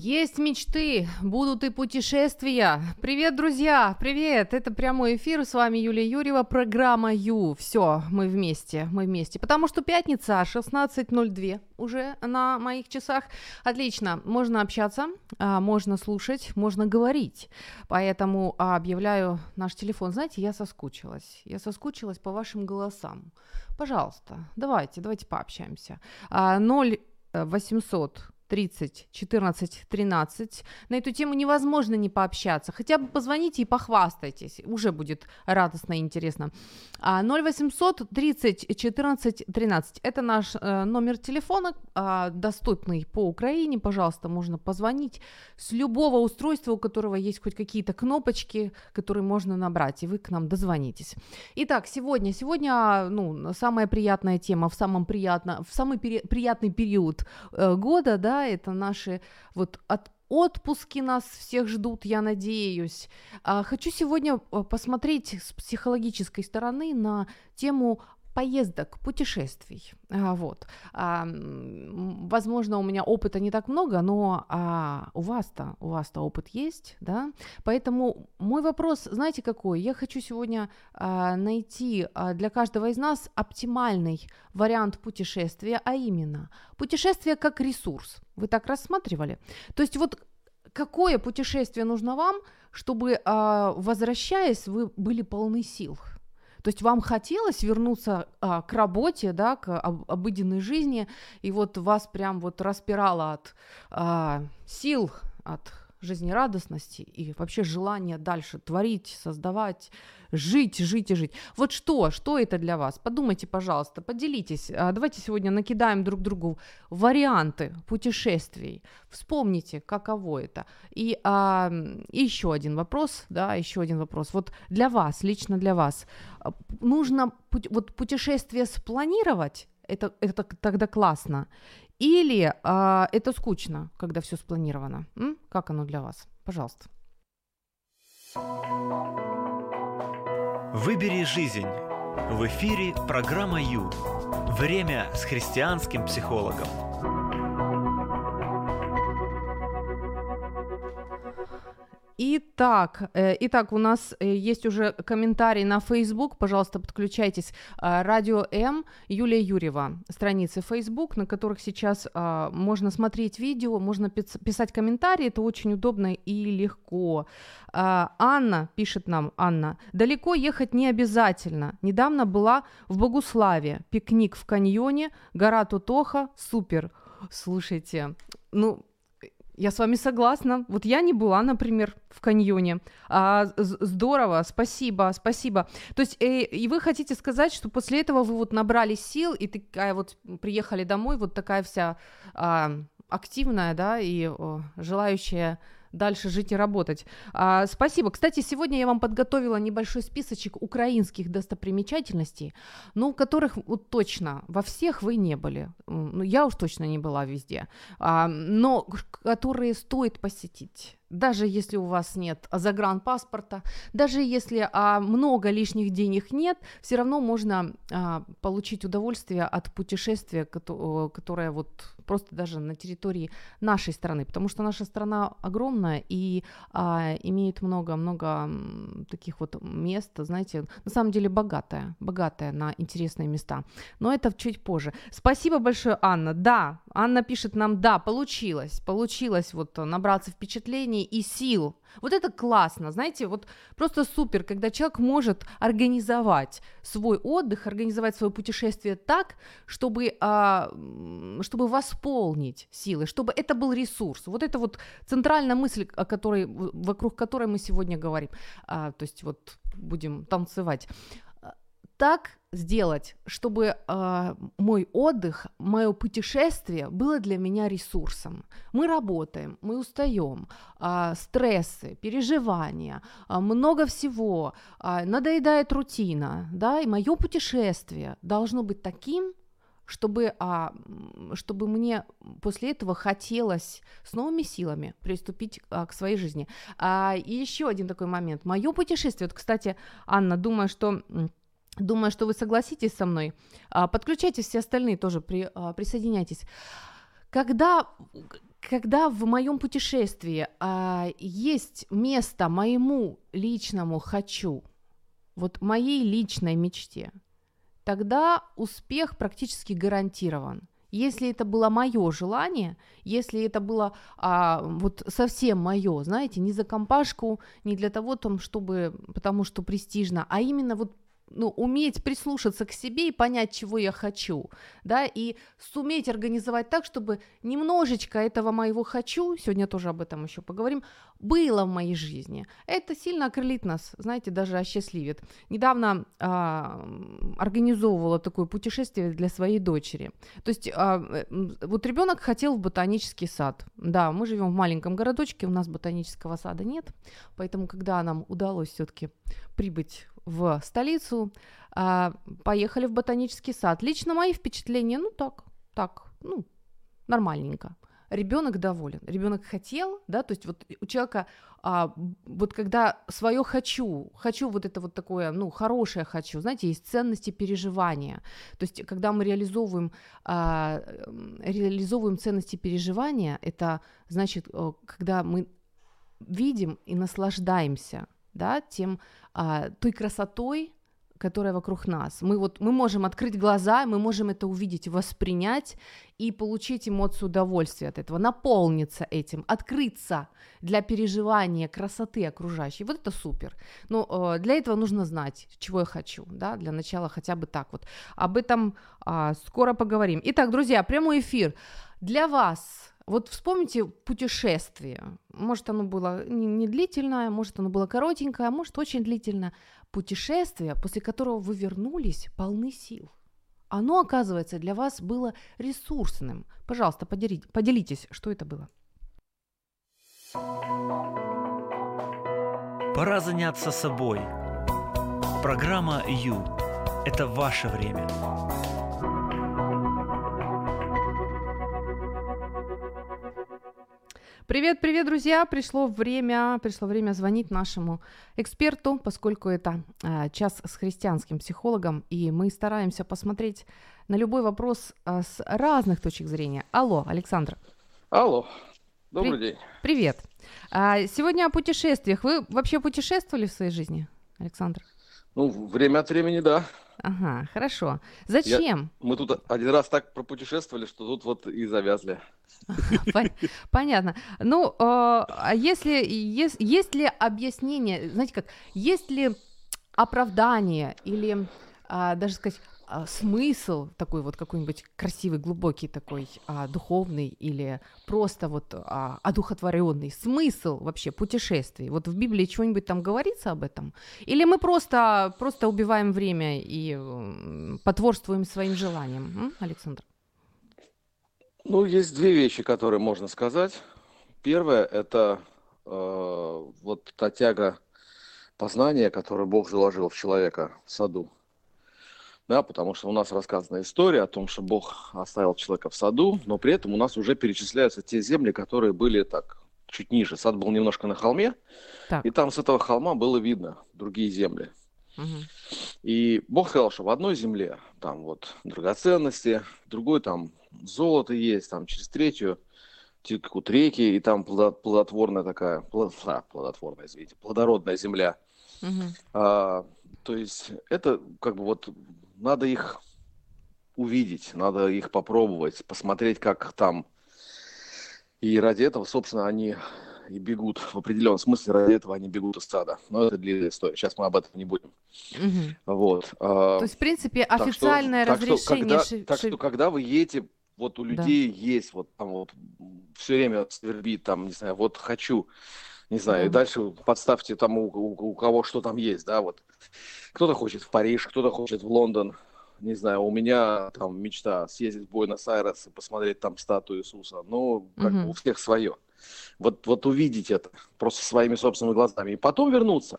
Есть мечты, будут и путешествия. Привет, друзья, привет. Это прямой эфир, с вами Юлия Юрьева, программа Ю. Все, мы вместе, мы вместе. Потому что пятница, 16.02 уже на моих часах. Отлично, можно общаться, а, можно слушать, можно говорить. Поэтому объявляю наш телефон. Знаете, я соскучилась. Я соскучилась по вашим голосам. Пожалуйста, давайте, давайте пообщаемся. 0 800 30 14 13. На эту тему невозможно не пообщаться. Хотя бы позвоните и похвастайтесь. Уже будет радостно и интересно. 0800 30 14 13. Это наш э, номер телефона, э, доступный по Украине. Пожалуйста, можно позвонить с любого устройства, у которого есть хоть какие-то кнопочки, которые можно набрать, и вы к нам дозвонитесь. Итак, сегодня, сегодня ну, самая приятная тема в самом приятно, в самый пери- приятный период э, года, да, это наши вот от отпуски нас всех ждут, я надеюсь. А, хочу сегодня э, посмотреть с психологической стороны на тему поездок, путешествий. А, вот. А, возможно, у меня опыта не так много, но а, у вас-то, у вас-то опыт есть, да? Поэтому мой вопрос, знаете, какой? Я хочу сегодня найти для каждого из нас оптимальный вариант путешествия, а именно путешествие как ресурс. Вы так рассматривали? То есть вот какое путешествие нужно вам, чтобы, возвращаясь, вы были полны сил? То есть вам хотелось вернуться а, к работе, да, к об, обыденной жизни, и вот вас прям вот распирало от а, сил, от жизнерадостности и вообще желание дальше творить, создавать, жить, жить и жить. Вот что, что это для вас? Подумайте, пожалуйста, поделитесь. А, давайте сегодня накидаем друг другу варианты путешествий. Вспомните, каково это. И, а, еще один вопрос, да, еще один вопрос. Вот для вас, лично для вас, а, нужно вот путешествие спланировать, это, это тогда классно. Или а, это скучно, когда все спланировано? М? Как оно для вас? Пожалуйста. Выбери жизнь. В эфире программа Ю. Время с христианским психологом. Итак, э, итак, у нас э, есть уже комментарий на Facebook, пожалуйста, подключайтесь. А, Радио М, Юлия Юрьева, страницы Facebook, на которых сейчас а, можно смотреть видео, можно писать комментарии, это очень удобно и легко. А, Анна пишет нам, Анна, далеко ехать не обязательно. Недавно была в Богуславе, пикник в каньоне, гора Тутоха, супер. Слушайте, ну, я с вами согласна. Вот я не была, например, в каньоне. А, здорово, спасибо, спасибо. То есть, э, и вы хотите сказать, что после этого вы вот набрали сил и такая вот приехали домой, вот такая вся а, активная, да, и о, желающая дальше жить и работать. А, спасибо. Кстати, сегодня я вам подготовила небольшой списочек украинских достопримечательностей, ну, которых вот точно во всех вы не были. Ну, я уж точно не была везде. А, но которые стоит посетить даже если у вас нет загранпаспорта, даже если а, много лишних денег нет, все равно можно а, получить удовольствие от путешествия, которое вот просто даже на территории нашей страны, потому что наша страна огромная и а, имеет много-много таких вот мест, знаете, на самом деле богатая, богатая на интересные места. Но это чуть позже. Спасибо большое, Анна. Да, Анна пишет нам, да, получилось, получилось вот набраться впечатлений знаний и сил. Вот это классно, знаете, вот просто супер, когда человек может организовать свой отдых, организовать свое путешествие так, чтобы, а, чтобы восполнить силы, чтобы это был ресурс. Вот это вот центральная мысль, о которой, вокруг которой мы сегодня говорим. А, то есть вот будем танцевать так сделать, чтобы э, мой отдых, мое путешествие было для меня ресурсом. Мы работаем, мы устаем, э, стрессы, переживания, э, много всего, э, надоедает рутина, да, и мое путешествие должно быть таким, чтобы, а, чтобы мне после этого хотелось с новыми силами приступить а, к своей жизни. А, и еще один такой момент. Мое путешествие, вот, кстати, Анна, думаю, что Думаю, что вы согласитесь со мной. А, подключайтесь все остальные тоже, при, а, присоединяйтесь. Когда, когда в моем путешествии а, есть место моему личному хочу, вот моей личной мечте, тогда успех практически гарантирован. Если это было мое желание, если это было а, вот совсем мое, знаете, не за компашку, не для того, там, чтобы, потому что престижно, а именно вот ну, уметь прислушаться к себе и понять, чего я хочу, да, и суметь организовать так, чтобы немножечко этого моего хочу, сегодня тоже об этом еще поговорим, было в моей жизни. Это сильно окрылит нас, знаете, даже осчастливит. Недавно а, организовывала такое путешествие для своей дочери. То есть а, вот ребенок хотел в ботанический сад. Да, мы живем в маленьком городочке, у нас ботанического сада нет, поэтому когда нам удалось все-таки прибыть в столицу, а, поехали в ботанический сад. Лично мои впечатления, ну так, так, ну, нормальненько. Ребенок доволен, ребенок хотел, да, то есть вот у человека, а, вот когда свое хочу, хочу вот это вот такое, ну, хорошее хочу, знаете, есть ценности переживания, то есть когда мы реализовываем, а, реализовываем ценности переживания, это значит, когда мы видим и наслаждаемся, да, тем, а, той красотой, которая вокруг нас. Мы вот мы можем открыть глаза, мы можем это увидеть, воспринять и получить эмоцию удовольствия от этого, наполниться этим, открыться для переживания красоты окружающей. Вот это супер. Но э, для этого нужно знать, чего я хочу, да, для начала хотя бы так вот. Об этом э, скоро поговорим. Итак, друзья, прямой эфир для вас вот вспомните путешествие. Может, оно было не длительное, может, оно было коротенькое, а может, очень длительное. Путешествие, после которого вы вернулись полны сил. Оно, оказывается, для вас было ресурсным. Пожалуйста, поделитесь, поделитесь что это было. Пора заняться собой. Программа «Ю» – это ваше время. Привет, привет, друзья! Пришло время, пришло время звонить нашему эксперту, поскольку это э, час с христианским психологом, и мы стараемся посмотреть на любой вопрос э, с разных точек зрения. Алло, Александр. Алло, добрый При- день. Привет. А, сегодня о путешествиях. Вы вообще путешествовали в своей жизни, Александр? Ну, время от времени, да. Ага, хорошо. Зачем? Я, мы тут один раз так пропутешествовали, что тут вот и завязли. Понятно. Ну, а, а если есть, есть ли объяснение, знаете как, есть ли оправдание или а, даже сказать а, смысл такой вот какой-нибудь красивый, глубокий такой а, духовный или просто вот а, одухотворенный смысл вообще путешествий? Вот в Библии чего-нибудь там говорится об этом? Или мы просто, просто убиваем время и потворствуем своим желаниям, М, Александр? Ну, есть две вещи, которые можно сказать. Первое – это э, вот та тяга познания, которую Бог заложил в человека в саду да, потому что у нас рассказана история о том, что Бог оставил человека в саду, но при этом у нас уже перечисляются те земли, которые были так чуть ниже. Сад был немножко на холме, так. и там с этого холма было видно другие земли. Угу. И Бог сказал, что в одной земле там вот драгоценности, в другой там золото есть, там через третью текут реки, и там плодотворная такая, а, плодотворная, извините, плодородная земля. Угу. А, то есть это как бы вот надо их увидеть, надо их попробовать, посмотреть, как там. И ради этого, собственно, они и бегут. В определенном смысле ради этого они бегут из стада. Но это длинная история. Сейчас мы об этом не будем. Угу. Вот. А, То есть, в принципе, официальное так что, разрешение... Так что, когда, так что, когда вы едете, вот у людей да. есть вот там вот все время свербит, там, не знаю, вот хочу, не знаю, и дальше подставьте тому, у, у кого что там есть, да, вот. Кто-то хочет в Париж, кто-то хочет в Лондон. Не знаю, у меня там мечта съездить в Буэнос-Айрес и посмотреть там статую Иисуса. Ну, как mm-hmm. бы у всех свое. Вот, вот увидеть это просто своими собственными глазами и потом вернуться.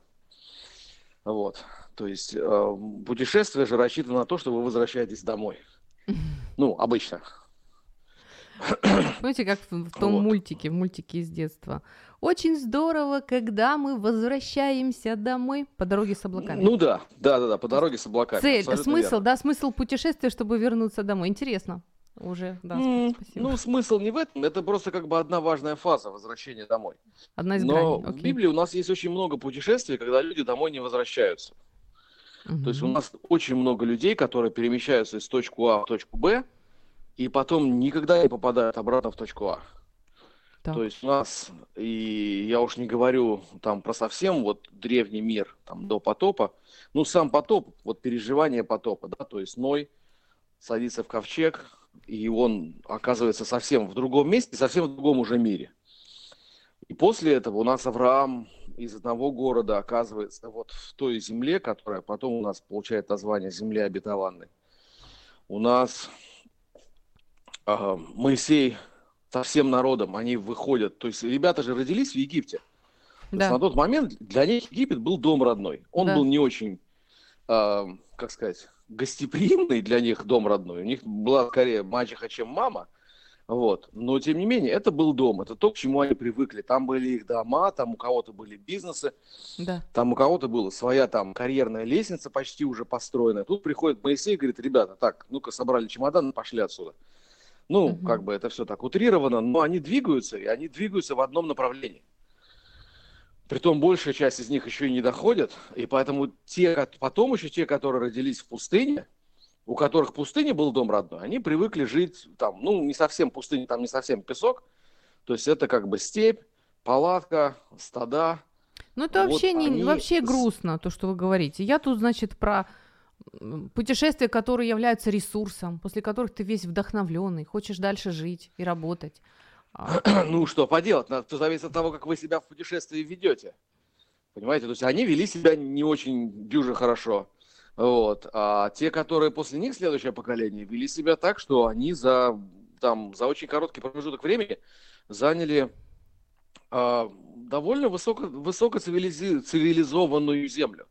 Вот. То есть э, путешествие же рассчитано на то, что вы возвращаетесь домой. Ну, обычно. Помните, как в, в том Вот. мультике, в мультике из детства. Очень здорово, когда мы возвращаемся домой по дороге с облаками. Ну да, да, да, да, по дороге с облаками. Цель, абсолютно смысл, верно. да, смысл путешествия, чтобы вернуться домой. Интересно. Уже, да, М, спасибо. Ну, смысл не в этом, это просто как бы одна важная фаза возвращения домой. Одна из Но граней. в окей. Библии у нас есть очень много путешествий, когда люди домой не возвращаются. То есть у нас очень много людей, которые перемещаются из точки А в точку Б, и потом никогда не попадают обратно в точку А. Так. То есть у нас, и я уж не говорю там про совсем вот древний мир, там до потопа, ну сам потоп, вот переживание потопа, да, то есть Ной садится в ковчег, и он оказывается совсем в другом месте, совсем в другом уже мире. И после этого у нас Авраам из одного города оказывается вот в той земле, которая потом у нас получает название земли обетованной. У нас Моисей со всем народом, они выходят. То есть ребята же родились в Египте. То есть Да. на тот момент для них Египет был дом родной. Он Да. был не очень, а, как сказать, гостеприимный для них дом родной. У них была скорее мачеха, чем мама. Вот. Но, тем не менее, это был дом. Это то, к чему они привыкли. Там были их дома, там у кого-то были бизнесы, Да. там у кого-то была своя там карьерная лестница почти уже построенная. Тут приходит Моисей и говорит, ребята, так, ну-ка собрали чемодан, пошли отсюда. Ну, Мгм. как бы это все так утрировано, но они двигаются, и они двигаются в одном направлении. Притом большая часть из них еще и не доходят, и поэтому те, потом еще те, которые родились в пустыне, у которых в пустыне был дом родной, они привыкли жить там, ну, не совсем пустыня, там не совсем песок, то есть это как бы степь, палатка, стада, Ну, это Вот вообще, не, они вообще грустно, то, что вы говорите. Я тут, значит, про путешествия, которые являются ресурсом, после которых ты весь вдохновленный, хочешь дальше жить и работать. А, Ну, что поделать, это зависит от того, как вы себя в путешествии ведете. Понимаете, то есть они вели себя не очень дюже хорошо. Вот. А те, которые после них, следующее поколение, вели себя так, что они за, там, за очень короткий промежуток времени заняли а, довольно высоко, высоко землю.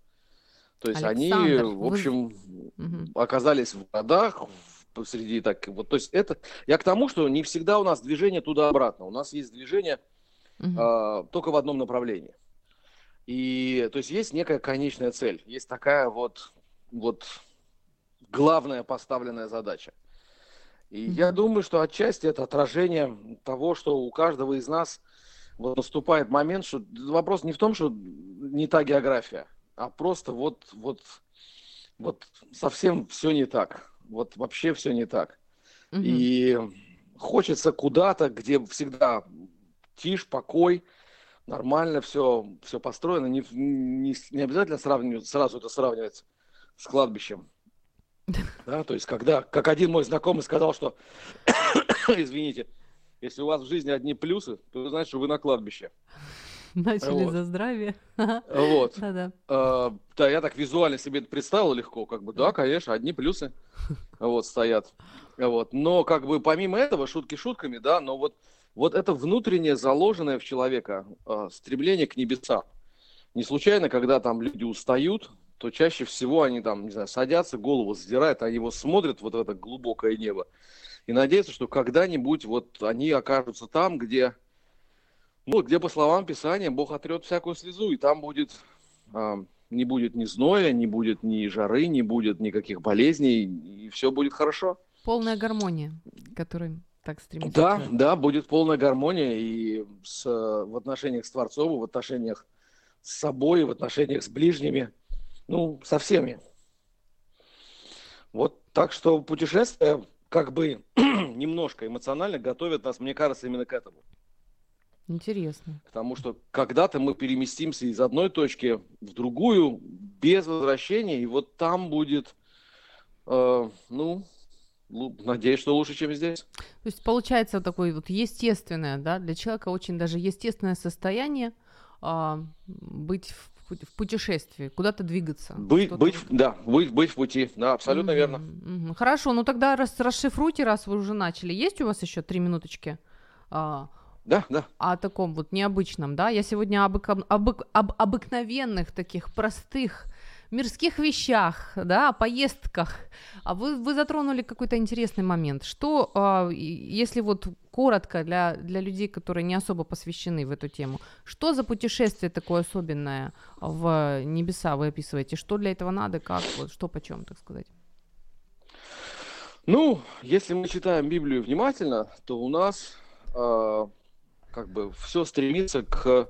То есть они, Александр, в вы- общем, Мгм. оказались в городах, в- посреди так вот. То есть это я к тому, что не всегда у нас движение туда-обратно. У нас есть движение Мгм. а, только в одном направлении. И то есть есть некая конечная цель, есть такая вот вот главная поставленная задача. И я Мгм. думаю, что отчасти это отражение того, что у каждого из нас вот наступает момент, что вопрос не в том, что не та география, а просто вот вот вот совсем все не так, вот вообще все не так. Мгм. И хочется куда-то, где всегда тишь, покой, нормально все, все построено. Не, не, не обязательно сравнивать, сразу это сравнивать с кладбищем. Да, то есть, когда, как один мой знакомый сказал, что, извините, если у вас в жизни одни плюсы, то значит, что вы на кладбище. Начали вот. за здравие. Вот. Да-да. Э, Да, я так визуально себе это представил легко, как бы, да, конечно, одни плюсы вот стоят. Вот. Но как бы помимо этого, шутки шутками, да, но вот, вот это внутреннее заложенное в человека э, стремление к небесам. Не случайно, когда там люди устают, то чаще всего они там, не знаю, садятся, голову задирают, они его смотрят вот в это глубокое небо и надеются, что когда-нибудь вот они окажутся там, где, ну, где, по словам Писания, Бог отрет всякую слезу, и там будет а, не будет ни зноя, не будет ни жары, не будет никаких болезней, и все будет хорошо. Полная гармония, которой так стремится. Да, да, будет полная гармония и с, э, в отношениях с Творцом, в отношениях с собой, в отношениях с ближними, ну, со всеми. Вот так что путешествия как бы немножко эмоционально готовят нас, мне кажется, именно к этому. Интересно. Потому что когда-то мы переместимся из одной точки в другую без возвращения, и вот там будет, э, ну, надеюсь, что лучше, чем здесь. То есть получается вот такое вот естественное, да, для человека очень даже естественное состояние а, быть в, в путешествии, куда-то двигаться. Быть, быть, вот. да, быть, быть в пути, да, абсолютно Мгм, верно. мгм. Хорошо, ну тогда рас, расшифруйте, раз вы уже начали. Есть у вас еще три минуточки? А, Да, да. о таком вот необычном, да? Я сегодня об, об, об обыкновенных таких простых мирских вещах, да, о поездках. А вы, вы затронули какой-то интересный момент. Что, а, если вот коротко для, для людей, которые не особо посвящены в эту тему, что за путешествие такое особенное в небеса вы описываете? Что для этого надо, как, вот, что почем, так сказать? Ну, если мы читаем Библию внимательно, то у нас э, как бы все стремится к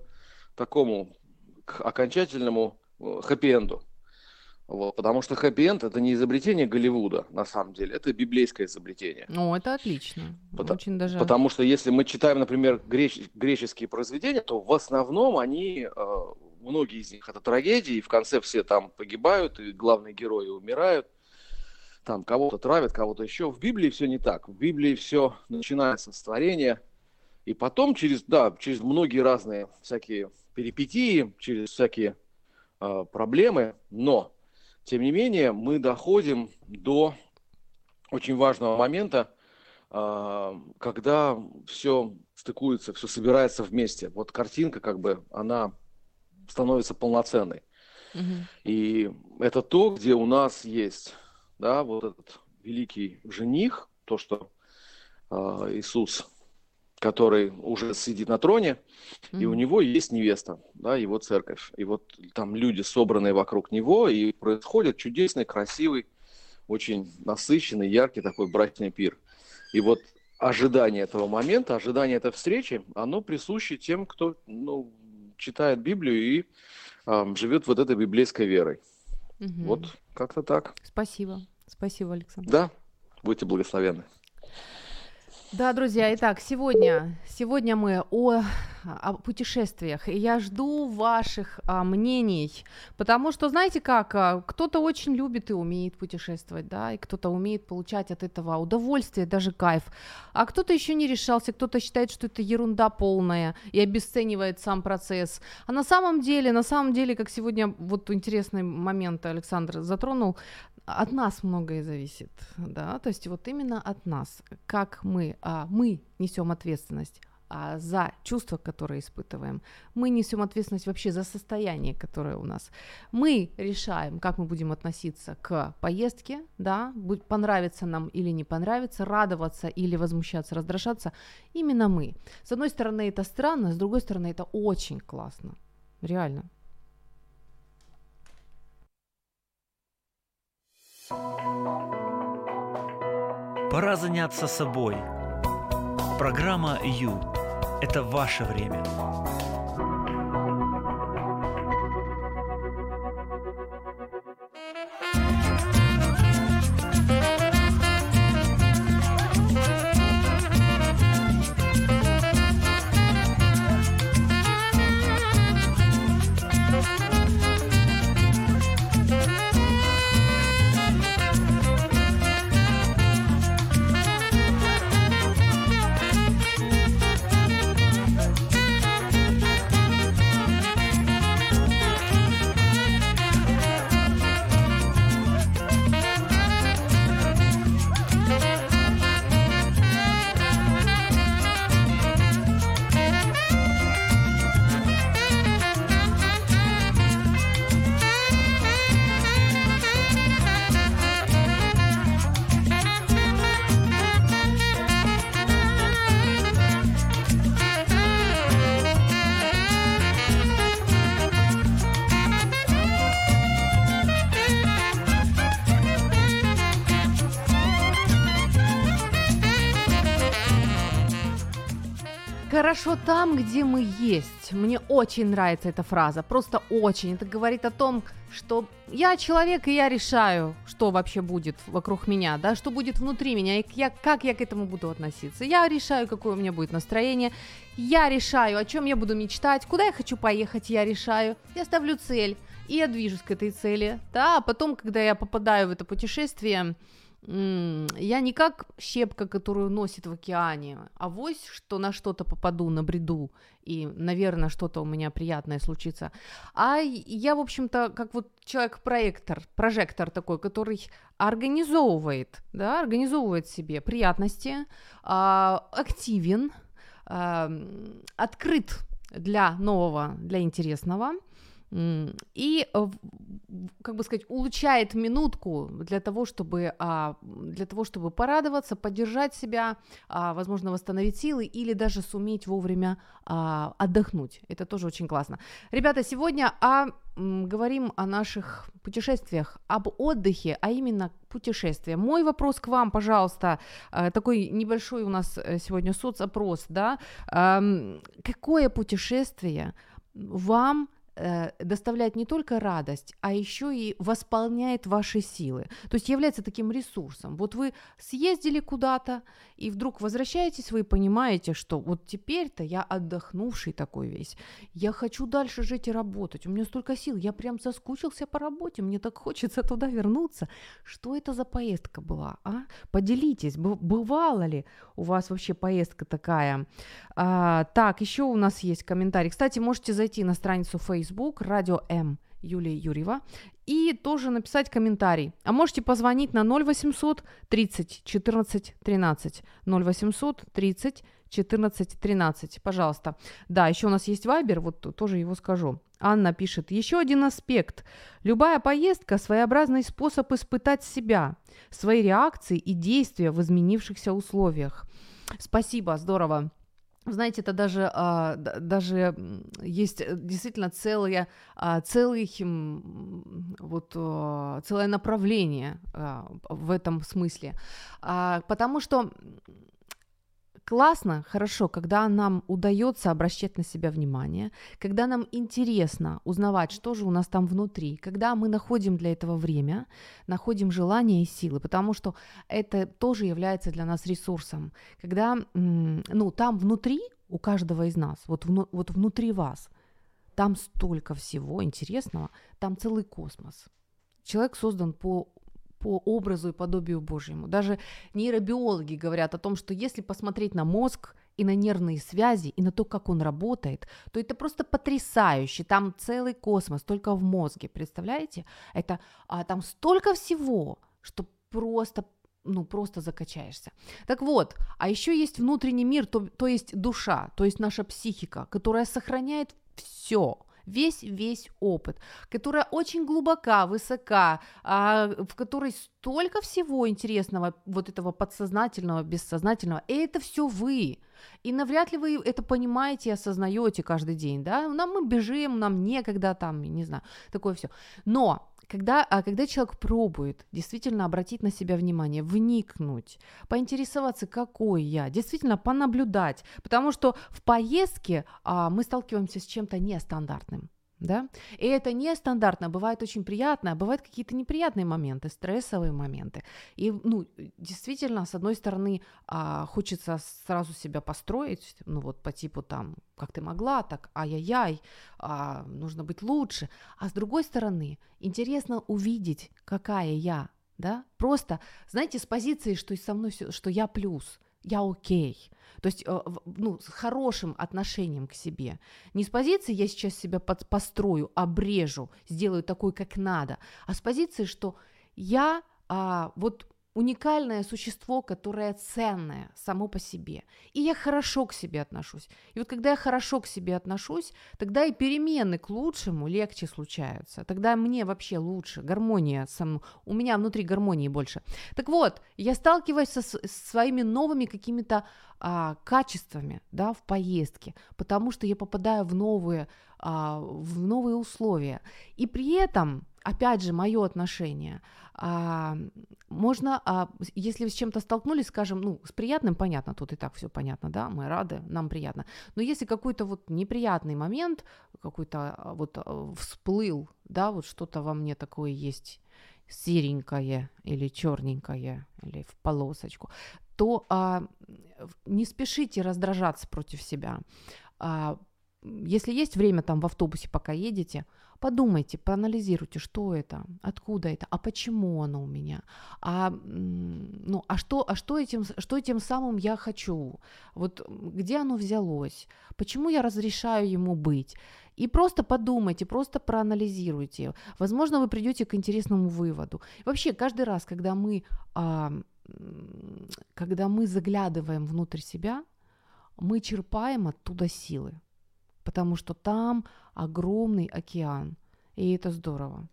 такому, к окончательному э, хэппи-энду. Вот, потому что хэппи-энд это не изобретение Голливуда, на самом деле, это библейское изобретение. Ну, это отлично. Потому, Очень даже... потому что если мы читаем, например, греч, греческие произведения, то в основном они, э, многие из них это трагедии, и в конце все там погибают, и главные герои умирают. Там кого-то травят, кого-то еще. В Библии все не так. В Библии все начинается с творения, и потом через, да, через многие разные всякие перипетии, через всякие э, проблемы, но тем не менее, мы доходим до очень важного момента, а, когда все стыкуется, все собирается вместе. Вот картинка, как бы, она становится полноценной. Угу. И это то, где у нас есть, да, вот этот великий жених, то, что э, Иисус который уже сидит на троне, mm-hmm. и у него есть невеста, да, его церковь. И вот там люди, собранные вокруг него, и происходит чудесный, красивый, очень насыщенный, яркий такой брачный пир. И вот ожидание этого момента, ожидание этой встречи, оно присуще тем, кто ну, читает Библию и э, живет вот этой библейской верой. Угу. Вот как-то так. Спасибо. Спасибо, Александр. Да, будьте благословенны. Да, друзья, итак, сегодня, сегодня мы о, о путешествиях, и я жду ваших а, мнений, потому что, знаете как, а, кто-то очень любит и умеет путешествовать, да, и кто-то умеет получать от этого удовольствие, даже кайф, а кто-то еще не решался, кто-то считает, что это ерунда полная и обесценивает сам процесс, а на самом деле, на самом деле, как сегодня, вот интересный момент Александр затронул, от нас многое зависит, да, то есть вот именно от нас, как мы, а, мы несем ответственность а, за чувства, которые испытываем. Мы несем ответственность вообще за состояние, которое у нас. Мы решаем, как мы будем относиться к поездке, да, будь, понравится нам или не понравится, радоваться или возмущаться, раздражаться. Именно мы. С одной стороны, это странно, с другой стороны, это очень классно. Реально. Пора заняться собой. Программа «Ю» – это ваше время. Хорошо там, где мы есть. Мне очень нравится эта фраза, просто очень. Это говорит о том, что я человек, и я решаю, что вообще будет вокруг меня, да, что будет внутри меня, и я, как я к этому буду относиться. Я решаю, какое у меня будет настроение, я решаю, о чем я буду мечтать, куда я хочу поехать, я решаю. Я ставлю цель, и я движусь к этой цели, да, а потом, когда я попадаю в это путешествие, я не как щепка, которую носит в океане, а вось, что на что-то попаду, на бреду, и, наверное, что-то у меня приятное случится. А я, в общем-то, как вот человек-проектор, прожектор такой, который организовывает, да, организовывает себе приятности, а, активен, а, открыт для нового, для интересного, и как бы сказать, улучшает минутку для того, чтобы, а, для того, чтобы порадоваться, поддержать себя, а, возможно, восстановить силы или даже суметь вовремя а, отдохнуть. Это тоже очень классно. Ребята, сегодня а, говорим о наших путешествиях, об отдыхе, а именно путешествия. Мой вопрос к вам, пожалуйста, такой небольшой у нас э, сегодня соцопрос, да, какое путешествие вам доставляет не только радость, а еще и восполняет ваши силы. То есть является таким ресурсом. Вот вы съездили куда-то, и вдруг возвращаетесь, вы понимаете, что вот теперь-то я отдохнувший такой весь. Я хочу дальше жить и работать. У меня столько сил. Я прям соскучился по работе. Мне так хочется туда вернуться. Что это за поездка была, а? Поделитесь, бывала ли у вас вообще поездка такая? А, так, еще у нас есть комментарий. Кстати, можете зайти на страницу Facebook Facebook, Радио М. Юлия Юрьева, и тоже написать комментарий. А можете позвонить на 0800 30 14 13. 0800 30 14 13, пожалуйста. Да, еще у нас есть Вайбер, вот тоже его скажу. Анна пишет, еще один аспект. Любая поездка – своеобразный способ испытать себя, свои реакции и действия в изменившихся условиях. Спасибо, здорово. Знаете, это даже, а, даже есть э, действительно целое, а, целый, вот, а, целое направление а, в этом смысле. А, потому что классно, хорошо, когда нам удается обращать на себя внимание, когда нам интересно узнавать, что же у нас там внутри, когда мы находим для этого время, находим желание и силы, потому что это тоже является для нас ресурсом. Когда, ну, там внутри у каждого из нас, вот, вну, вот внутри вас, там столько всего интересного, там целый космос. Человек создан по по образу и подобию Божьему. Даже нейробиологи говорят о том, что если посмотреть на мозг и на нервные связи, и на то, как он работает, то это просто потрясающе. Там целый космос только в мозге, представляете? Это а, там столько всего, что просто ну, просто закачаешься. Так вот, а еще есть внутренний мир, то, то есть душа, то есть наша психика, которая сохраняет все, весь весь опыт, которая очень глубока, высока, а, в которой столько всего интересного, вот этого подсознательного, бессознательного, и это все вы. И навряд ли вы это понимаете и осознаете каждый день, да? Нам мы бежим, нам некогда там, не знаю, такое все. Но когда, а когда человек пробует действительно обратить на себя внимание, вникнуть, поинтересоваться, какой я, действительно понаблюдать, потому что в поездке а, мы сталкиваемся с чем-то нестандартным да, и это нестандартно, бывает очень приятно, а бывают какие-то неприятные моменты, стрессовые моменты, и, ну, действительно, с одной стороны, а, хочется сразу себя построить, ну, вот по типу там, как ты могла, так, ай-яй-яй, а, нужно быть лучше, а с другой стороны, интересно увидеть, какая я, да, просто, знаете, с позиции, что со мной все, что я плюс, я окей, то есть, э, ну, с хорошим отношением к себе. Не с позиции «я сейчас себя под, построю, обрежу, сделаю такой, как надо», а с позиции, что я а, вот уникальное существо, которое ценное само по себе. И я хорошо к себе отношусь. И вот когда я хорошо к себе отношусь, тогда и перемены к лучшему легче случаются. Тогда мне вообще лучше, гармония со. У меня внутри гармонии больше. Так вот, я сталкиваюсь со, со своими новыми какими-то а, качествами да, в поездке, потому что я попадаю в новые, а, в новые условия. И при этом опять же, мое отношение. А, можно, а, если вы с чем-то столкнулись, скажем, ну, с приятным, понятно, тут и так все понятно, да, мы рады, нам приятно. Но если какой-то вот неприятный момент, какой-то а, вот а, всплыл, да, вот что-то во мне такое есть серенькое или черненькое, или в полосочку, то а, не спешите раздражаться против себя. А, если есть время там в автобусе, пока едете, Подумайте, проанализируйте, что это, откуда это, а почему оно у меня, а, ну, а, что, а что, этим, что этим самым я хочу, вот где оно взялось, почему я разрешаю ему быть. И просто подумайте, просто проанализируйте. Возможно, вы придете к интересному выводу. вообще, каждый раз, когда мы, а, когда мы заглядываем внутрь себя, мы черпаем оттуда силы потому что там огромный океан, и это здорово.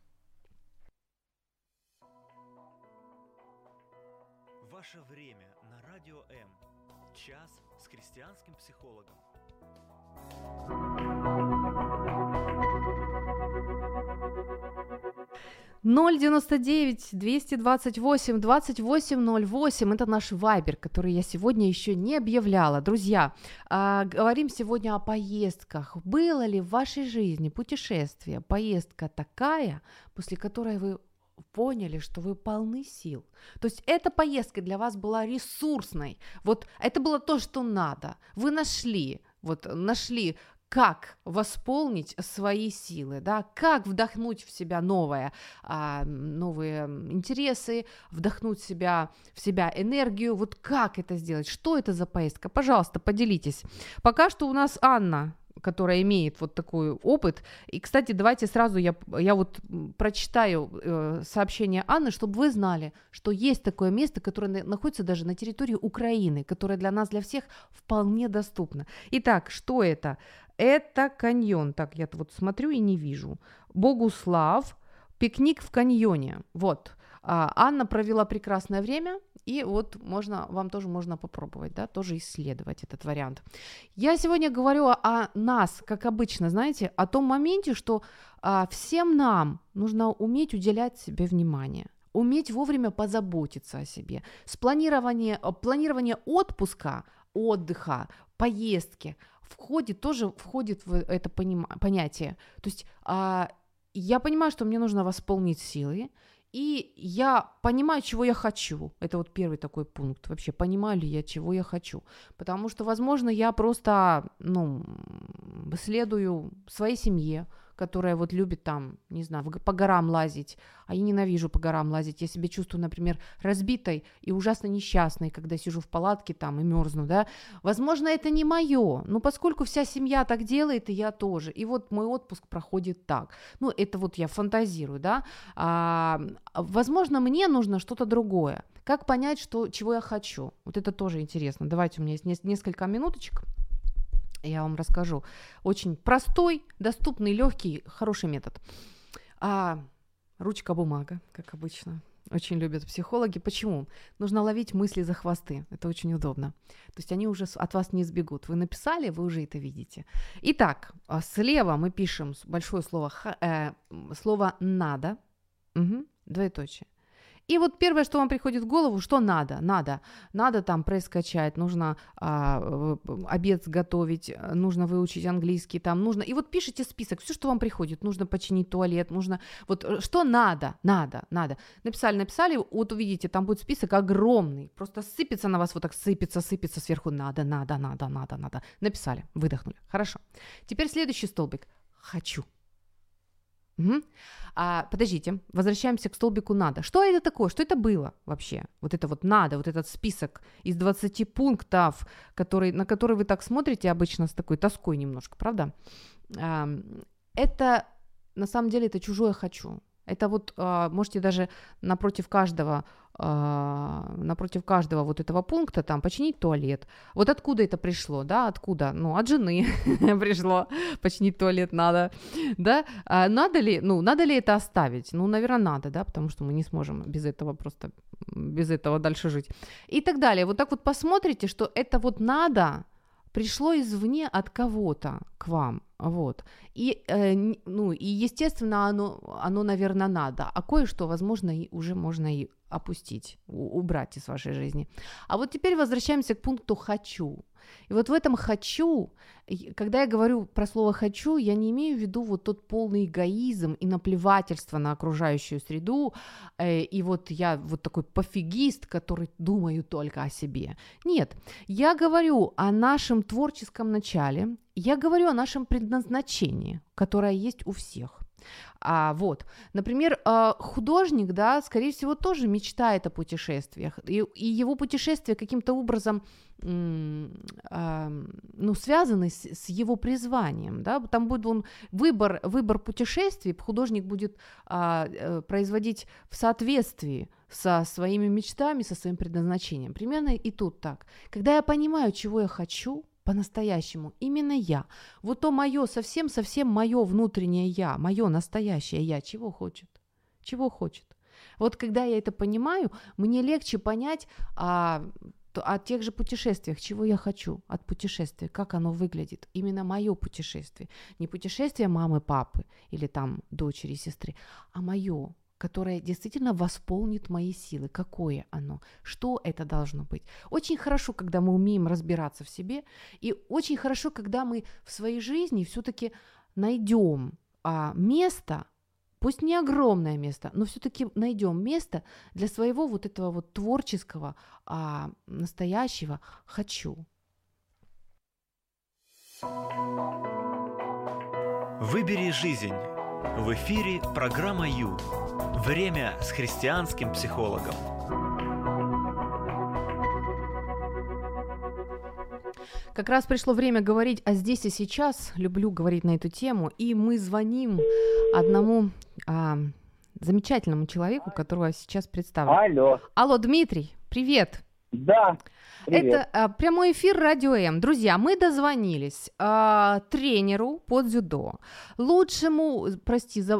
099 228 2808 это наш вайбер, который я сегодня еще не объявляла. Друзья, а, говорим сегодня о поездках. Было ли в вашей жизни путешествие, поездка такая, после которой вы поняли, что вы полны сил. То есть эта поездка для вас была ресурсной. Вот это было то, что надо. Вы нашли, вот нашли как восполнить свои силы, да, как вдохнуть в себя новое, а, новые интересы, вдохнуть в себя, в себя энергию, вот как это сделать, что это за поездка, пожалуйста, поделитесь. Пока что у нас Анна которая имеет вот такой опыт. И, кстати, давайте сразу я, я вот прочитаю э, сообщение Анны, чтобы вы знали, что есть такое место, которое находится даже на территории Украины, которое для нас, для всех вполне доступно. Итак, что это? Это каньон. Так, я вот смотрю и не вижу. Богуслав, пикник в каньоне. Вот. А, Анна провела прекрасное время, и вот можно, вам тоже можно попробовать, да, тоже исследовать этот вариант. Я сегодня говорю о нас, как обычно, знаете, о том моменте, что а, всем нам нужно уметь уделять себе внимание уметь вовремя позаботиться о себе. Спланирование, планирование отпуска, отдыха, поездки входит, тоже входит в это понятие. То есть а, я понимаю, что мне нужно восполнить силы, и я понимаю, чего я хочу. Это вот первый такой пункт. Вообще, понимаю ли я, чего я хочу. Потому что, возможно, я просто, ну, следую своей семье, которая вот любит там, не знаю, по горам лазить, а я ненавижу по горам лазить. Я себя чувствую, например, разбитой и ужасно несчастной, когда сижу в палатке там и мерзну, да. Возможно, это не мое, но поскольку вся семья так делает, и я тоже. И вот мой отпуск проходит так. Ну, это вот я фантазирую, да. А, возможно, мне нужно что-то другое. Как понять, что, чего я хочу? Вот это тоже интересно. Давайте, у меня есть несколько минуточек я вам расскажу. Очень простой, доступный, легкий, хороший метод. А, ручка бумага, как обычно. Очень любят психологи. Почему? Нужно ловить мысли за хвосты. Это очень удобно. То есть они уже от вас не сбегут. Вы написали, вы уже это видите. Итак, а, слева мы пишем большое слово, э, слово «надо». Угу, двоеточие. И вот первое, что вам приходит в голову, что надо, надо, надо там пресс качать, нужно а, обед сготовить, нужно выучить английский, там нужно, и вот пишите список, все, что вам приходит, нужно починить туалет, нужно, вот э, что надо, надо, надо. Написали, написали, вот увидите, там будет список огромный, просто сыпется на вас, вот так сыпется, сыпется сверху, надо, надо, надо, надо, надо. Написали, выдохнули, хорошо. Теперь следующий столбик, хочу. Угу. А, подождите, возвращаемся к столбику «надо». Что это такое? Что это было вообще? Вот это вот «надо», вот этот список из 20 пунктов, который, на который вы так смотрите обычно с такой тоской немножко, правда? А, это, на самом деле, это чужое «хочу». Это вот а, можете даже напротив каждого а, напротив каждого вот этого пункта там починить туалет. Вот откуда это пришло, да, откуда? Ну, от жены пришло, починить туалет надо, да. А надо ли, ну, надо ли это оставить? Ну, наверное, надо, да, потому что мы не сможем без этого просто, без этого дальше жить. И так далее. Вот так вот посмотрите, что это вот надо, пришло извне от кого-то к вам, вот. И, э, ну, и естественно, оно, оно, наверное, надо, а кое-что, возможно, и уже можно и опустить, убрать из вашей жизни. А вот теперь возвращаемся к пункту «хочу». И вот в этом «хочу», когда я говорю про слово «хочу», я не имею в виду вот тот полный эгоизм и наплевательство на окружающую среду, э, и вот я вот такой пофигист, который думаю только о себе. Нет, я говорю о нашем творческом начале, я говорю о нашем предназначении, которое есть у всех. А, вот, например, а, художник, да, скорее всего, тоже мечтает о путешествиях, и, его путешествия каким-то образом а, ну, связаны с, с его призванием, да, там будет он выбор, выбор путешествий, художник будет а, э, производить в соответствии со своими мечтами, со своим предназначением. Примерно и тут так. Когда я понимаю, чего я хочу, по-настоящему, именно я. Вот то мое, совсем-совсем мое внутреннее я, мое настоящее я, чего хочет? Чего хочет? Вот когда я это понимаю, мне легче понять а, о тех же путешествиях, чего я хочу от путешествия, как оно выглядит. Именно мое путешествие. Не путешествие мамы, папы или там дочери, сестры, а мое, которое действительно восполнит мои силы. Какое оно? Что это должно быть? Очень хорошо, когда мы умеем разбираться в себе, и очень хорошо, когда мы в своей жизни все-таки найдем а, место, пусть не огромное место, но все-таки найдем место для своего вот этого вот творческого, а, настоящего хочу. Выбери жизнь. В эфире программа Ю. Время с христианским психологом. Как раз пришло время говорить о здесь и сейчас. Люблю говорить на эту тему. И мы звоним одному а, замечательному человеку, которого сейчас представлю. Алло. Алло, Дмитрий, привет. Да. Привет. Это а, прямой эфир Радио М. Друзья, мы дозвонились а, тренеру по дзюдо, лучшему, прости, за,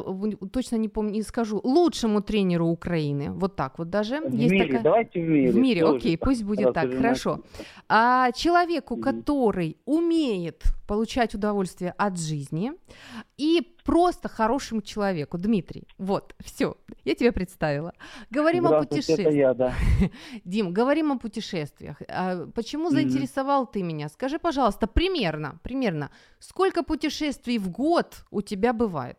точно не помню, не скажу, лучшему тренеру Украины. Вот так вот даже. В Есть мире, такая... давайте в мире. В мире, тоже. окей, пусть будет так, хорошо. А, человеку, который умеет получать удовольствие от жизни и просто хорошему человеку. Дмитрий, вот, все, я тебя представила. Говорим о путешествиях. я, да. Дим, говорим о путешествиях. А, почему заинтересовал ты меня? Скажи, пожалуйста, примерно, примерно, сколько путешествий в год у тебя бывает?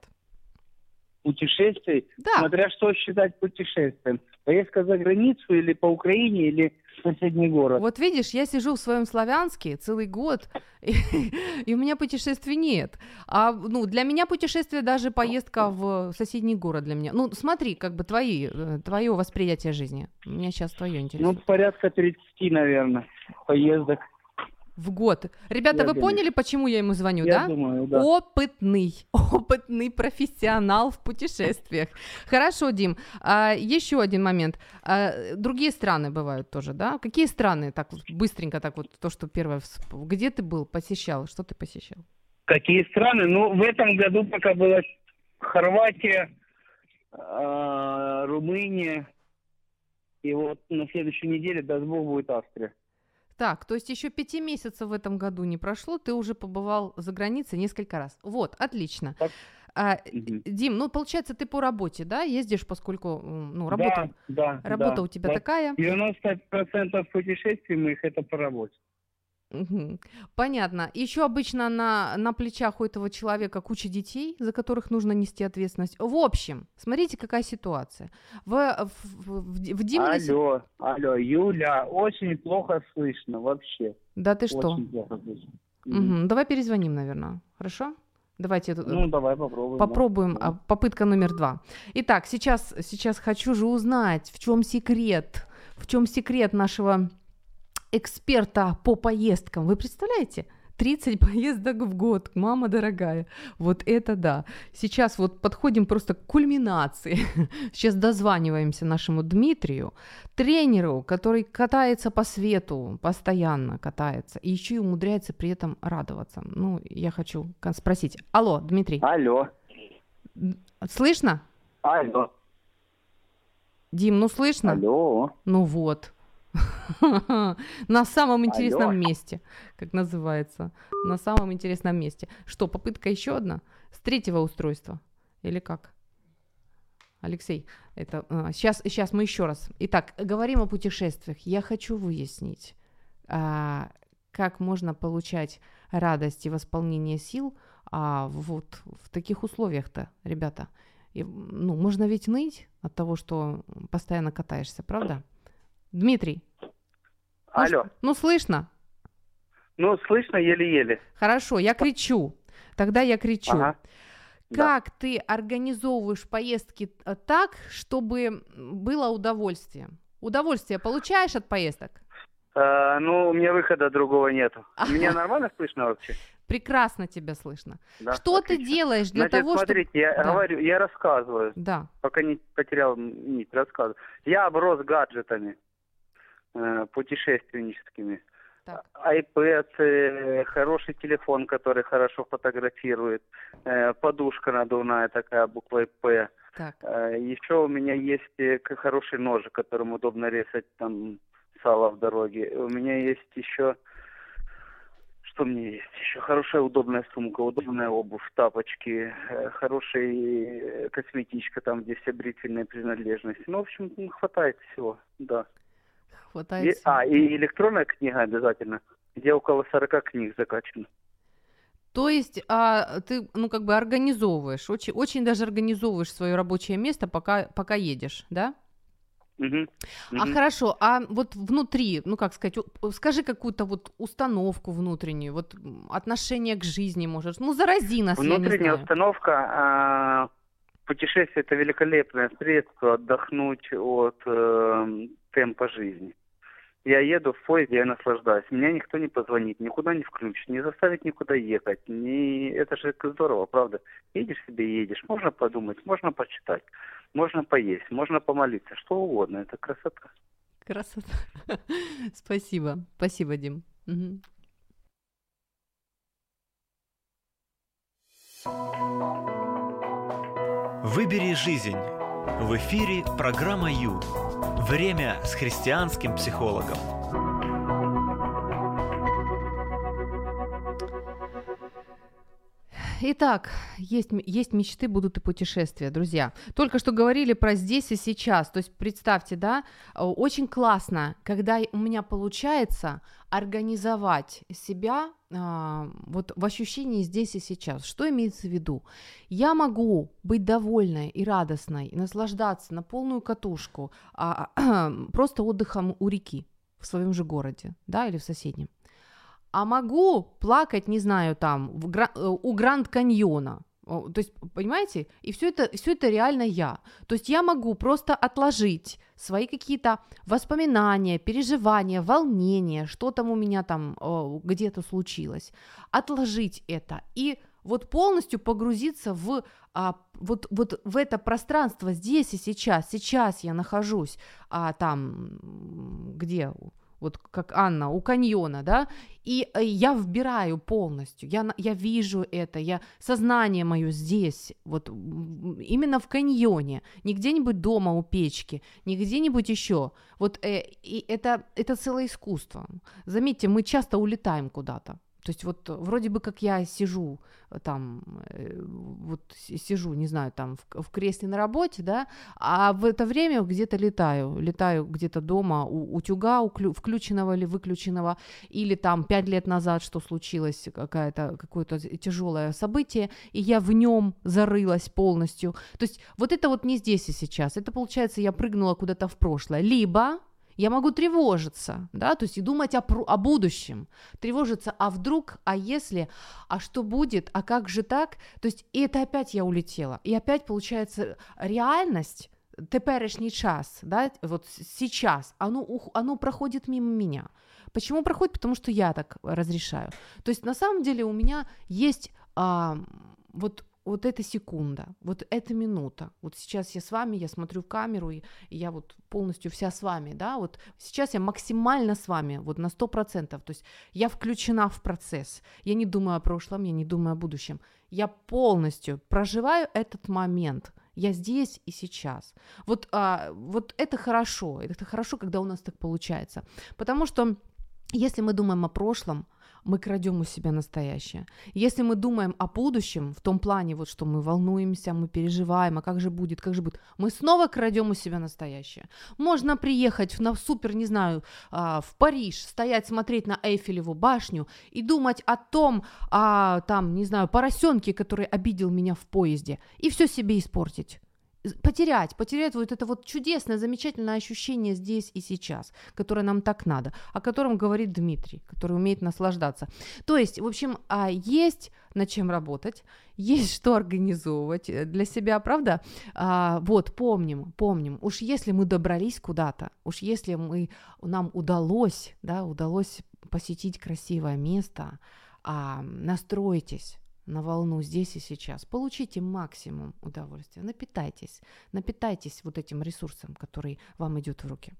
Путешествий, Да, смотря что считать путешествием. Поездка за границу или по Украине, или соседний город. вот видишь, я сижу в своем Славянске целый год, и, и у меня путешествий нет. А ну, для меня путешествие даже поездка в соседний город для меня. Ну, смотри, как бы твои, э, твое восприятие жизни. Меня сейчас твое Ну, интересует. порядка 30, наверное, поездок. В год. Ребята, я вы думаю. поняли, почему я ему звоню, я да? думаю, да. Опытный, опытный профессионал в путешествиях. Хорошо, Дим. А, еще один момент. А, другие страны бывают тоже, да? Какие страны? Так быстренько, так вот, то, что первое. Где ты был, посещал? Что ты посещал? Какие страны? Ну, в этом году пока была Хорватия, а, Румыния. И вот на следующей неделе, даст Бог, будет Австрия. Так, то есть еще пяти месяцев в этом году не прошло, ты уже побывал за границей несколько раз. Вот, отлично. Так. А, Мгм. Дим, ну, получается, ты по работе, да, ездишь, поскольку, ну, работа, Да, да, работа да. у тебя Вот такая. 90% путешествий моих это по работе. Мгм. Понятно. Еще обычно на, на плечах у этого человека куча детей, за которых нужно нести ответственность. В общем, смотрите, какая ситуация. В, в, в, в Диминой си- Алло, алло, Юля, очень плохо слышно вообще. Да ты что? Очень плохо слышно. Мгм. Мгм. Давай перезвоним, наверное. Хорошо? Давайте э, Ну, давай попробуем. да. попробуем. а, Попытка номер два. Итак, сейчас, сейчас хочу же узнать, в чем секрет, в чем секрет нашего эксперта по поездкам. Вы представляете? 30 поездок в год, мама дорогая. Вот это да. Сейчас вот подходим просто к кульминации. Сейчас дозваниваемся нашему Дмитрию, тренеру, который катается по свету, постоянно катается, и еще и умудряется при этом радоваться. Ну, я хочу спросить. Алло, Дмитрий, Алло, слышно? алло, Дим, ну слышно? алло. Ну вот. На самом интересном Алло. месте, как называется. На самом интересном месте. Что, попытка еще одна? С третьего устройства? Или как? Алексей, это сейчас, сейчас мы еще раз. Итак, говорим о путешествиях. Я хочу выяснить, а, как можно получать радость и восполнение сил а, вот в таких условиях-то, ребята. И, ну, можно ведь ныть от того, что постоянно катаешься, правда? Дмитрий, Алло, ш- ну слышно? ну слышно еле-еле. Хорошо, я кричу. Тогда я кричу. Ага. Да. Как ты организовываешь поездки э, так, чтобы было удовольствие? Удовольствие получаешь от поездок? Э, ну, у меня выхода другого нету. Меня нормально слышно вообще? Прекрасно тебя слышно. Да, Что ты отлично. делаешь для Значит, того, чтобы... смотрите, я Да. говорю, я рассказываю, Да. пока не потерял нить, рассказываю. Я оброс гаджетами путешественническими. Так. iPad, э, хороший телефон, который хорошо фотографирует, э, подушка надувная такая буквой П, Так. А, Еще у меня есть э, хороший ножик, которым удобно резать там сало в дороге. У меня есть еще... Что мне есть? Еще хорошая удобная сумка, удобная обувь, тапочки, э, хорошая э, косметичка, там, где все брительные принадлежности. Ну, в общем, хватает всего, да. И- Хватает. а, и электронная книга обязательно, где около 40 книг закачано. То есть а, ты, ну, как бы организовываешь, очень, очень даже организовываешь свое рабочее место, пока, пока едешь, да? А хорошо, а вот внутри, ну как сказать, скажи какую-то вот установку внутреннюю, вот отношение к жизни можешь, ну зарази нас, Внутренняя установка, а, путешествие это великолепное средство отдохнуть от э, темпа жизни. Я еду в поезде, я наслаждаюсь. Меня никто не позвонит, никуда не включит, не заставит никуда ехать. Не... Это же здорово, правда. Едешь себе, едешь. Можно подумать, можно почитать, можно поесть, можно помолиться, что угодно. Это красота. Красота. Спасибо, спасибо, Дим. Выбери жизнь. В эфире программа Ю. Время с христианским психологом. Итак, есть, есть мечты, будут и путешествия, друзья. Только что говорили про здесь и сейчас. То есть представьте, да, э, очень классно, когда у меня получается организовать себя а, вот в ощущении здесь и сейчас. Что имеется в виду? Я могу быть довольной и радостной, и наслаждаться на полную катушку а, просто отдыхом у реки в своем же городе, да, или в соседнем а могу плакать, не знаю, там, в э, у Гранд Каньона. То есть, понимаете, и все это, все это реально я. То есть я могу просто отложить свои какие-то воспоминания, переживания, волнения, что там у меня там где-то случилось, отложить это и вот полностью погрузиться в а, вот, вот в это пространство здесь и сейчас. Сейчас я нахожусь а, там, где вот как Анна, у каньона, да, и э, я вбираю полностью, я, я вижу это, я, сознание мое здесь, вот именно в каньоне, не где-нибудь дома у печки, не где-нибудь еще, вот э, и это, это целое искусство. Заметьте, мы часто улетаем куда-то, то есть вот э, вроде бы как я сижу э, там, э, вот сижу, не знаю, там в, в кресле на работе, да, а в это время где-то летаю, летаю где-то дома у утюга уклю- включенного или выключенного, или там пять лет назад что случилось, какая-то, какое-то тяжелое событие, и я в нем зарылась полностью. То есть вот это вот не здесь и сейчас, это получается я прыгнула куда-то в прошлое, либо я могу тревожиться, да, то есть и думать о, о будущем, тревожиться, а вдруг, а если, а что будет, а как же так, то есть и это опять я улетела, и опять получается реальность, теперешний час, да, вот сейчас, оно, оно проходит мимо меня. Почему проходит? Потому что я так разрешаю. То есть на самом деле у меня есть а, вот вот эта секунда, вот эта минута. Вот сейчас я с вами, я смотрю в камеру, и, я вот полностью вся с вами, да, вот сейчас я максимально с вами, вот на 100%, то есть я включена в процесс, я не думаю о прошлом, я не думаю о будущем, я полностью проживаю этот момент, я здесь и сейчас. Вот, а, вот это хорошо, это хорошо, когда у нас так получается, потому что если мы думаем о прошлом, мы крадем у себя настоящее. Если мы думаем о будущем, в том плане, вот что мы волнуемся, мы переживаем, а как же будет, как же будет, мы снова крадем у себя настоящее. Можно приехать на супер, не знаю, а, в Париж, стоять, смотреть на Эйфелеву башню и думать о том, а, там, не знаю, поросенке, который обидел меня в поезде, и все себе испортить потерять, потерять вот это вот чудесное, замечательное ощущение здесь и сейчас, которое нам так надо, о котором говорит Дмитрий, который умеет наслаждаться. То есть, в общем, а, есть над чем работать, есть что организовывать э, для себя, правда? А, вот, помним, помним, уж если мы добрались куда-то, уж если мы, нам удалось, да, удалось посетить красивое место, а, настройтесь, на волну здесь и сейчас. Получите максимум удовольствия. Напитайтесь. Напитайтесь вот этим ресурсом, который вам идет в руки.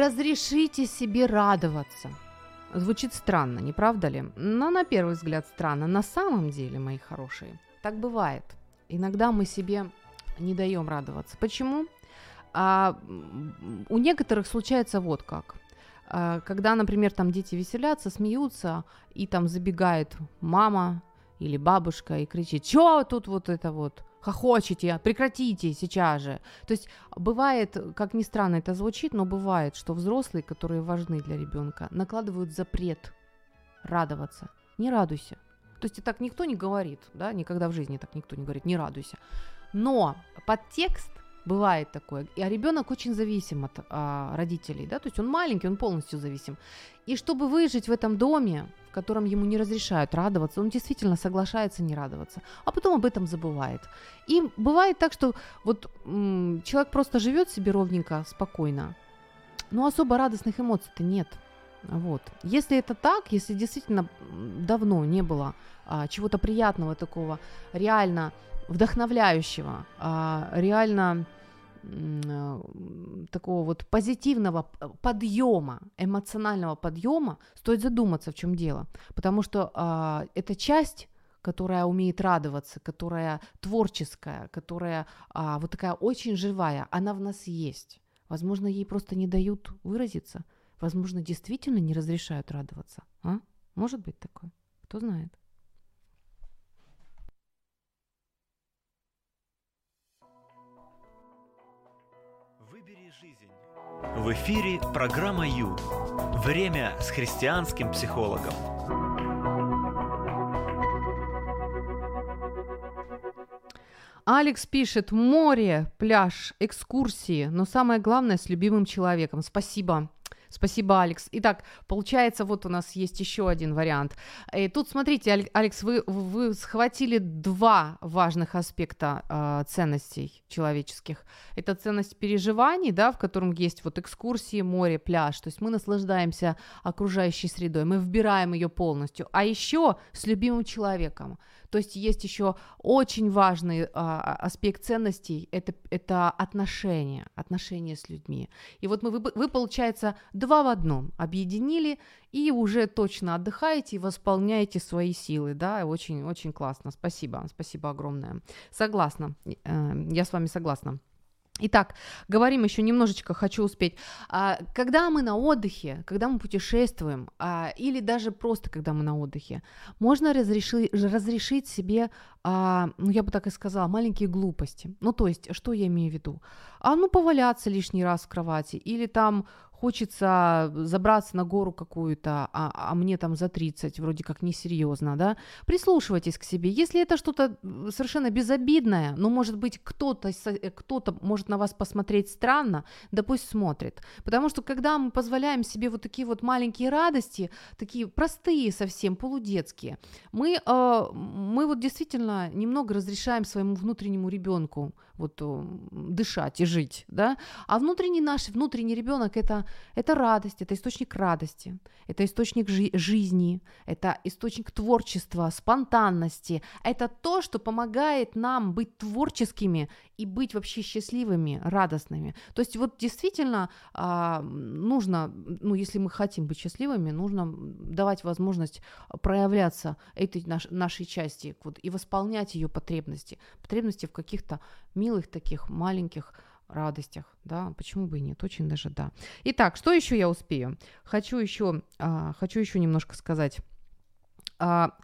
Разрешите себе радоваться. Звучит странно, не правда ли? Но на первый взгляд странно. На самом деле, мои хорошие, так бывает. Иногда мы себе не даем радоваться. Почему? А, у некоторых случается вот как. А, когда, например, там дети веселятся, смеются, и там забегает мама или бабушка и кричит, что тут вот это вот хохочете, прекратите сейчас же. То есть бывает, как ни странно это звучит, но бывает, что взрослые, которые важны для ребенка, накладывают запрет радоваться. Не радуйся. То есть и так никто не говорит, да, никогда в жизни так никто не говорит, не радуйся. Но подтекст Бывает такое. А ребенок очень зависим от а, родителей, да, то есть он маленький, он полностью зависим. И чтобы выжить в этом доме, в котором ему не разрешают радоваться, он действительно соглашается не радоваться, а потом об этом забывает. И бывает так, что вот м- человек просто живет себе ровненько, спокойно, но особо радостных эмоций-то нет. Вот. Если это так, если действительно давно не было а, чего-то приятного такого, реально вдохновляющего, а, реально а, такого вот позитивного подъема, эмоционального подъема, стоит задуматься, в чем дело. Потому что а, это часть которая умеет радоваться, которая творческая, которая а, вот такая очень живая, она в нас есть. Возможно, ей просто не дают выразиться. Возможно, действительно не разрешают радоваться. А? Может быть такое? Кто знает? В эфире программа Ю. Время с христианским психологом. Алекс пишет, море, пляж, экскурсии, но самое главное с любимым человеком. Спасибо. Спасибо, Алекс. Итак, получается, вот у нас есть еще один вариант. И тут, смотрите, Алекс, вы, вы схватили два важных аспекта э, ценностей человеческих. Это ценность переживаний, да, в котором есть вот экскурсии, море, пляж. То есть мы наслаждаемся окружающей средой, мы вбираем ее полностью. А еще с любимым человеком. То есть есть еще очень важный а, аспект ценностей это, это отношения, отношения с людьми. И вот мы, вы, вы, получается, два в одном объединили и уже точно отдыхаете и восполняете свои силы, да, очень, очень классно, спасибо, спасибо огромное. Согласна, э, я с вами согласна. Итак, говорим еще немножечко, хочу успеть. А, когда мы на отдыхе, когда мы путешествуем, а, или даже просто когда мы на отдыхе, можно разрешить, разрешить себе, а, ну я бы так и сказала, маленькие глупости. Ну то есть, что я имею в виду? А ну поваляться лишний раз в кровати, или там хочется забраться на гору какую-то, а, а мне там за 30, вроде как несерьезно, да, прислушивайтесь к себе. Если это что-то совершенно безобидное, ну, может быть, кто-то, э, кто-то может на вас посмотреть странно, да пусть смотрит. Потому что когда мы позволяем себе вот такие вот маленькие радости, такие простые совсем, полудетские, мы, э, мы вот действительно немного разрешаем своему внутреннему ребенку вот дышать и жить, да, а внутренний наш, внутренний ребенок это, это радость, это источник радости, это источник жи- жизни, это источник творчества, спонтанности, это то, что помогает нам быть творческими и быть вообще счастливыми, радостными. То есть вот действительно а, нужно, ну, если мы хотим быть счастливыми, нужно давать возможность проявляться этой наш, нашей части вот, и восполнять ее потребности, потребности в каких-то милых таких маленьких радостях, да, почему бы и нет, очень даже да. Итак, что еще я успею? Хочу еще, а, хочу еще немножко сказать. А,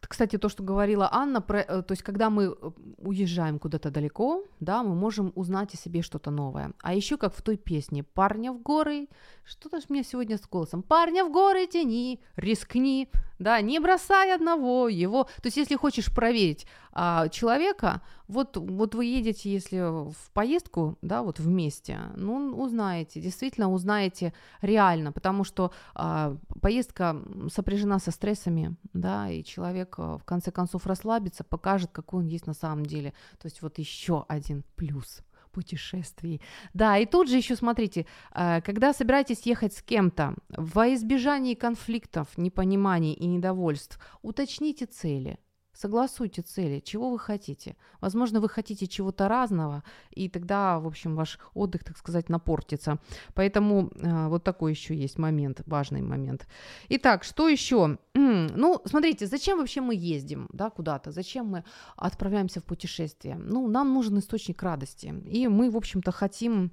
кстати, то, что говорила Анна, про, э, то есть, когда мы э, уезжаем куда-то далеко, да, мы можем узнать о себе что-то новое. А еще как в той песне «Парня в горы», что-то ж мне сегодня с голосом, «Парня в горы тяни, рискни», да, не бросай одного его. То есть, если хочешь проверить а, человека, вот, вот вы едете, если в поездку, да, вот вместе, ну, узнаете, действительно узнаете реально, потому что а, поездка сопряжена со стрессами, да, и человек а, в конце концов расслабится, покажет, какой он есть на самом деле. То есть, вот еще один плюс путешествий. Да, и тут же еще смотрите, э, когда собираетесь ехать с кем-то, во избежании конфликтов, непониманий и недовольств, уточните цели. Согласуйте цели, чего вы хотите. Возможно, вы хотите чего-то разного, и тогда, в общем, ваш отдых, так сказать, напортится. Поэтому э, вот такой еще есть момент, важный момент. Итак, что еще? Ну, смотрите, зачем вообще мы ездим да, куда-то? Зачем мы отправляемся в путешествие? Ну, нам нужен источник радости. И мы, в общем-то, хотим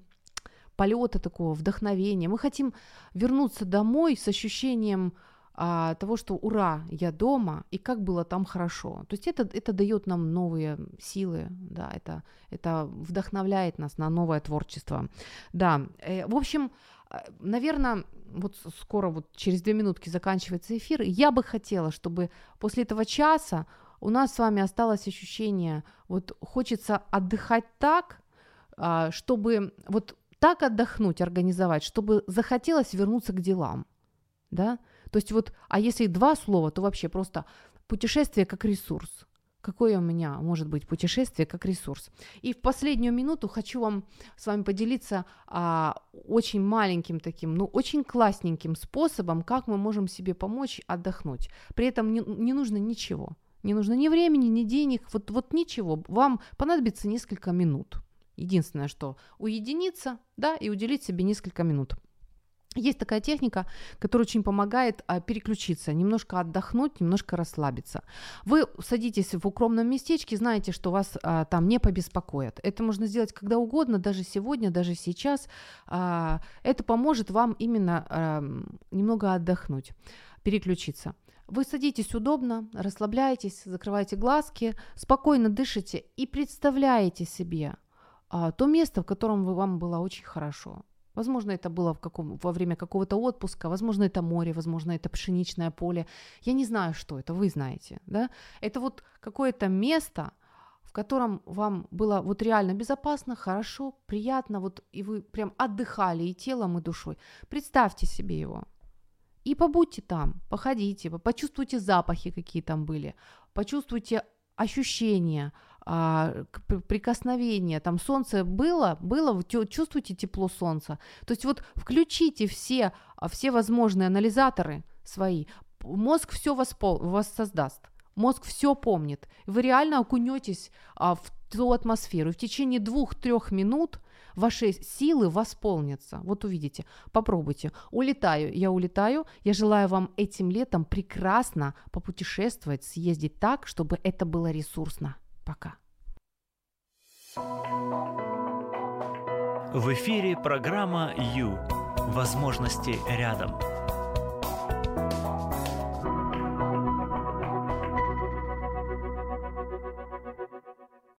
полета такого, вдохновения. Мы хотим вернуться домой с ощущением а, того, что ура, я дома, и как было там хорошо. То есть это, это дает нам новые силы, да, это, это вдохновляет нас на новое творчество. Да, э, в общем, э, наверное, вот скоро, вот через две минутки заканчивается эфир, я бы хотела, чтобы после этого часа у нас с вами осталось ощущение, вот хочется отдыхать так, а, чтобы вот так отдохнуть, организовать, чтобы захотелось вернуться к делам, да, то есть вот, а если два слова, то вообще просто путешествие как ресурс. Какое у меня может быть путешествие как ресурс? И в последнюю минуту хочу вам с вами поделиться а, очень маленьким таким, ну очень классненьким способом, как мы можем себе помочь отдохнуть. При этом не, не нужно ничего. Не нужно ни времени, ни денег, вот, вот ничего. Вам понадобится несколько минут. Единственное, что уединиться, да, и уделить себе несколько минут. Есть такая техника, которая очень помогает а, переключиться, немножко отдохнуть, немножко расслабиться. Вы садитесь в укромном местечке, знаете, что вас а, там не побеспокоят. Это можно сделать когда угодно, даже сегодня, даже сейчас. А, это поможет вам именно немного отдохнуть, переключиться. Вы садитесь удобно, расслабляетесь, закрываете глазки, спокойно дышите и представляете себе то место, в котором вам было очень хорошо Возможно, это было в каком, во время какого-то отпуска, возможно, это море, возможно, это пшеничное поле. Я не знаю, что это, вы знаете. Да? Это вот какое-то место, в котором вам было вот реально безопасно, хорошо, приятно, вот, и вы прям отдыхали и телом, и душой. Представьте себе его. И побудьте там, походите, почувствуйте запахи, какие там были, почувствуйте ощущения, а, прикосновение, там солнце было, было, чувствуете тепло солнца. То есть вот включите все, а, все возможные анализаторы свои, мозг все воспол, воссоздаст. Мозг все помнит. Вы реально окунетесь а, в ту атмосферу. В течение двух-трех минут ваши силы восполнятся. Вот увидите. Попробуйте. Улетаю. Я улетаю. Я желаю вам этим летом прекрасно попутешествовать, съездить так, чтобы это было ресурсно. Пока. В эфире программа «Ю». Возможности рядом.